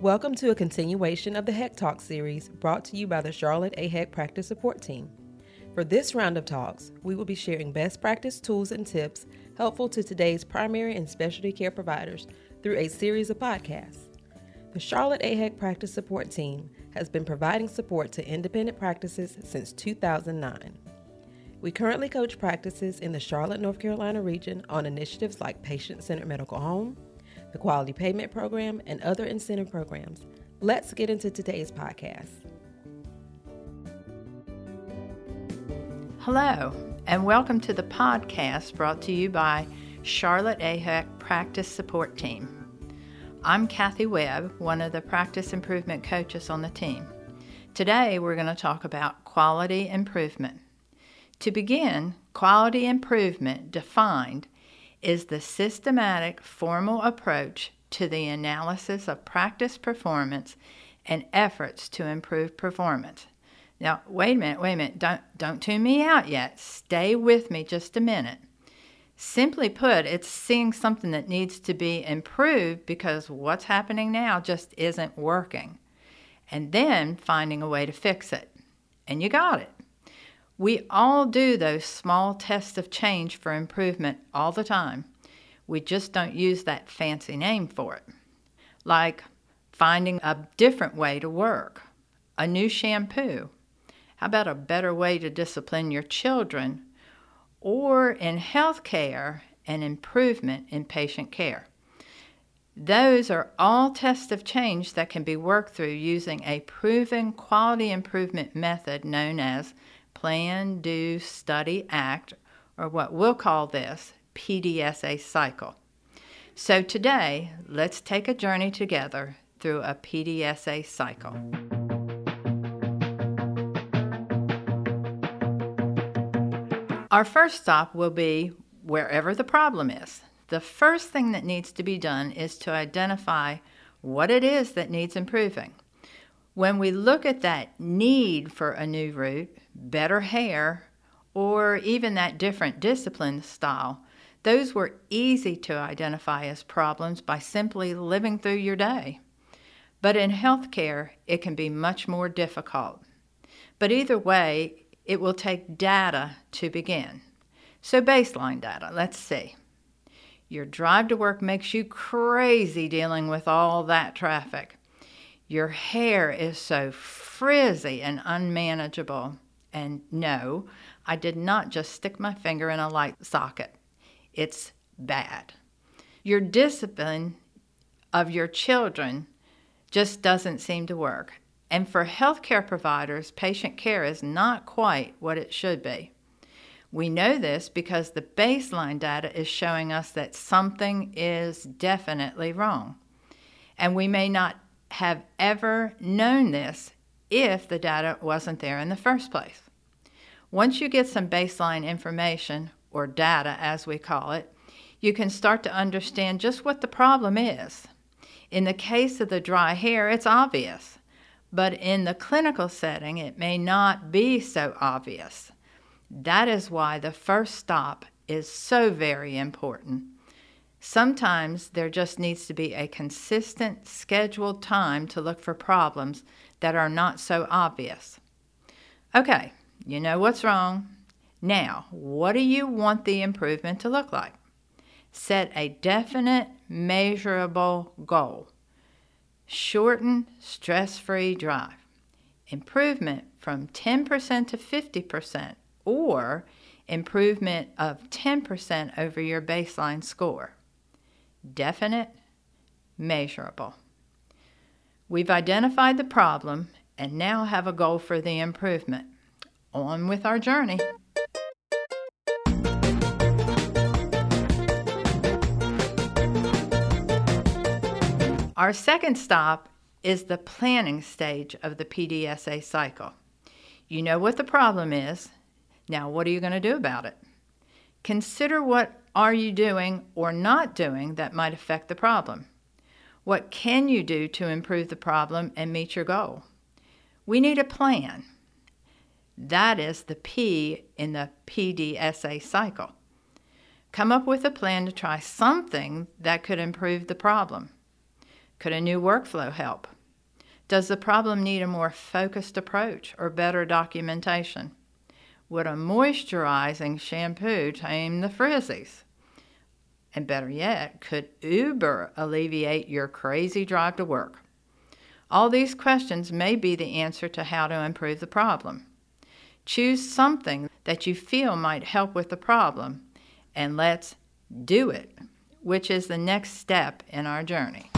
Welcome to a continuation of the HEC Talk series brought to you by the Charlotte AHEC Practice Support Team. For this round of talks, we will be sharing best practice tools and tips helpful to today's primary and specialty care providers through a series of podcasts. The Charlotte AHEC Practice Support Team has been providing support to independent practices since 2009. We currently coach practices in the Charlotte, North Carolina region on initiatives like Patient Centered Medical Home, the Quality Payment Program, and other incentive programs. Let's get into today's podcast. Hello, and welcome to the podcast brought to you by Charlotte AHEC Practice Support Team. I'm Kathy Webb, one of the practice improvement coaches on the team. Today we're going to talk about quality improvement. To begin, quality improvement defined is the systematic, formal approach to the analysis of practice performance and efforts to improve performance. Now, wait a minute, wait a minute. Don't don't tune me out yet. Stay with me just a minute. Simply put, it's seeing something that needs to be improved because what's happening now just isn't working. And then finding a way to fix it. And you got it. We all do those small tests of change for improvement all the time. We just don't use that fancy name for it. Like finding a different way to work, a new shampoo. How about a better way to discipline your children? Or in healthcare, an improvement in patient care. Those are all tests of change that can be worked through using a proven quality improvement method known as plan, do, study, act, or what we'll call this PDSA cycle. So today, let's take a journey together through a PDSA cycle. Our first stop will be wherever the problem is. The first thing that needs to be done is to identify what it is that needs improving. When we look at that need for a new route, better hair, or even that different discipline style, those were easy to identify as problems by simply living through your day. But in healthcare, it can be much more difficult. But either way, it will take data to begin. So, baseline data, let's see. Your drive to work makes you crazy dealing with all that traffic. Your hair is so frizzy and unmanageable. And no, I did not just stick my finger in a light socket. It's bad. Your discipline of your children just doesn't seem to work. And for healthcare providers, patient care is not quite what it should be. We know this because the baseline data is showing us that something is definitely wrong. And we may not have ever known this if the data wasn't there in the first place. Once you get some baseline information, or data as we call it, you can start to understand just what the problem is. In the case of the dry hair, it's obvious, but in the clinical setting, it may not be so obvious. That is why the first stop is so very important. Sometimes there just needs to be a consistent, scheduled time to look for problems that are not so obvious. Okay, you know what's wrong. Now, what do you want the improvement to look like? Set a definite, measurable goal. Shorten stress free drive. Improvement from 10% to 50%, or improvement of 10% over your baseline score definite, measurable. We've identified the problem and now have a goal for the improvement. On with our journey. Our second stop is the planning stage of the PDSA cycle. You know what the problem is. Now, what are you going to do about it? Consider what are you doing or not doing that might affect the problem? What can you do to improve the problem and meet your goal? We need a plan. That is the P in the PDSA cycle. Come up with a plan to try something that could improve the problem. Could a new workflow help? Does the problem need a more focused approach or better documentation? Would a moisturizing shampoo tame the frizzies? And better yet, could Uber alleviate your crazy drive to work? All these questions may be the answer to how to improve the problem. Choose something that you feel might help with the problem, and let's do it, which is the next step in our journey.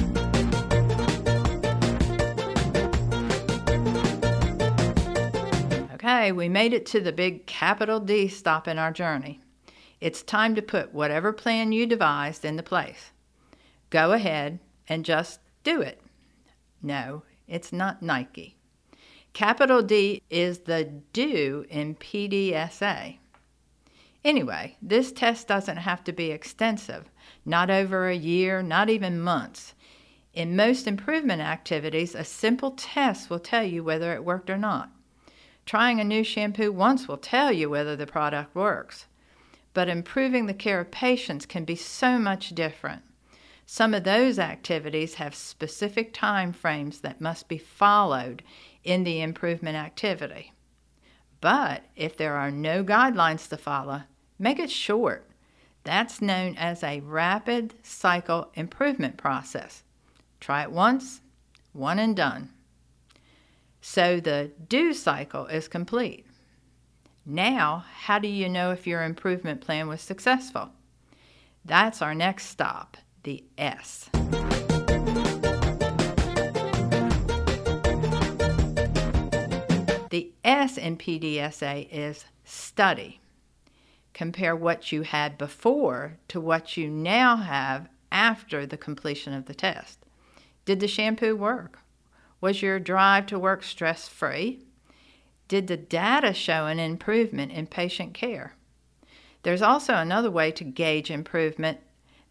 We made it to the big capital D stop in our journey. It's time to put whatever plan you devised into place. Go ahead and just do it. No, it's not Nike. Capital D is the do in PDSA. Anyway, this test doesn't have to be extensive, not over a year, not even months. In most improvement activities, a simple test will tell you whether it worked or not. Trying a new shampoo once will tell you whether the product works. But improving the care of patients can be so much different. Some of those activities have specific time frames that must be followed in the improvement activity. But if there are no guidelines to follow, make it short. That's known as a rapid cycle improvement process. Try it once, one and done. So the do cycle is complete. Now, how do you know if your improvement plan was successful? That's our next stop, the S. The S in PDSA is study. Compare what you had before to what you now have after the completion of the test. Did the shampoo work? Was your drive to work stress free? Did the data show an improvement in patient care? There's also another way to gauge improvement,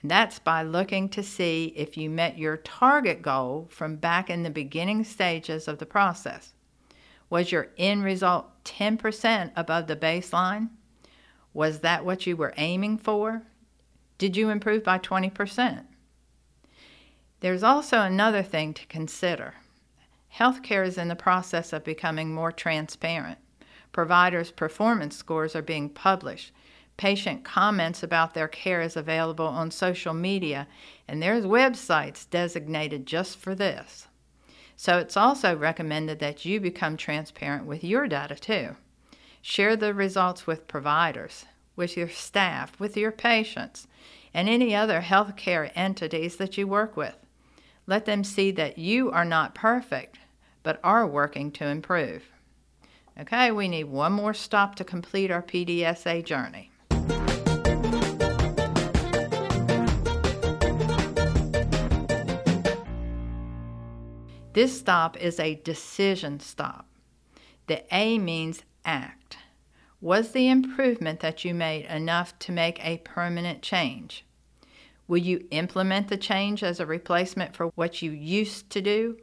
and that's by looking to see if you met your target goal from back in the beginning stages of the process. Was your end result 10% above the baseline? Was that what you were aiming for? Did you improve by 20%? There's also another thing to consider. Healthcare is in the process of becoming more transparent. Providers' performance scores are being published. Patient comments about their care is available on social media, and there's websites designated just for this. So it's also recommended that you become transparent with your data too. Share the results with providers, with your staff, with your patients, and any other healthcare entities that you work with. Let them see that you are not perfect, but are working to improve. Okay, we need one more stop to complete our PDSA journey. This stop is a decision stop. The A means act. Was the improvement that you made enough to make a permanent change? Will you implement the change as a replacement for what you used to do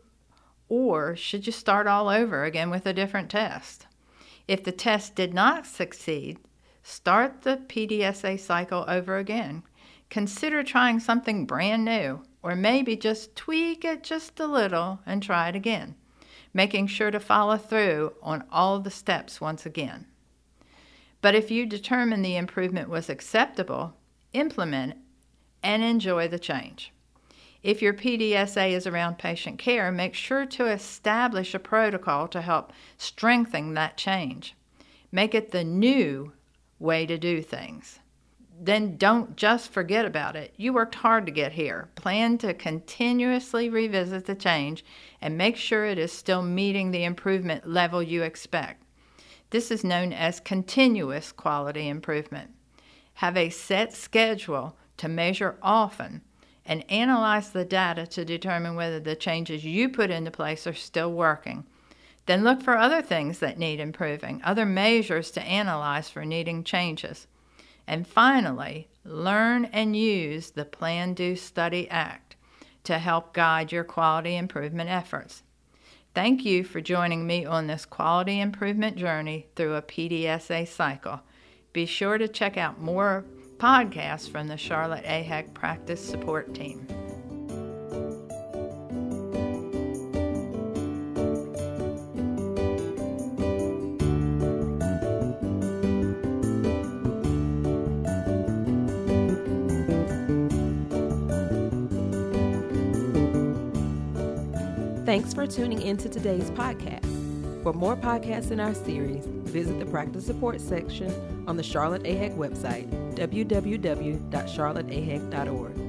or should you start all over again with a different test? If the test did not succeed, start the PDSA cycle over again. Consider trying something brand new, or maybe just tweak it just a little and try it again, making sure to follow through on all the steps once again. But if you determine the improvement was acceptable, implement and enjoy the change. If your PDSA is around patient care, make sure to establish a protocol to help strengthen that change. Make it the new way to do things. Then don't just forget about it. You worked hard to get here. Plan to continuously revisit the change and make sure it is still meeting the improvement level you expect. This is known as continuous quality improvement. Have a set schedule to measure often and analyze the data to determine whether the changes you put into place are still working. Then look for other things that need improving, other measures to analyze for needing changes. And finally, learn and use the Plan, Do, Study Act to help guide your quality improvement efforts. Thank you for joining me on this quality improvement journey through a PDSA cycle. Be sure to check out more podcast from the Charlotte AHEC Practice Support Team. Thanks for tuning in to today's podcast. For more podcasts in our series, visit the practice support section on the Charlotte AHEC website www.charlotteahec.org.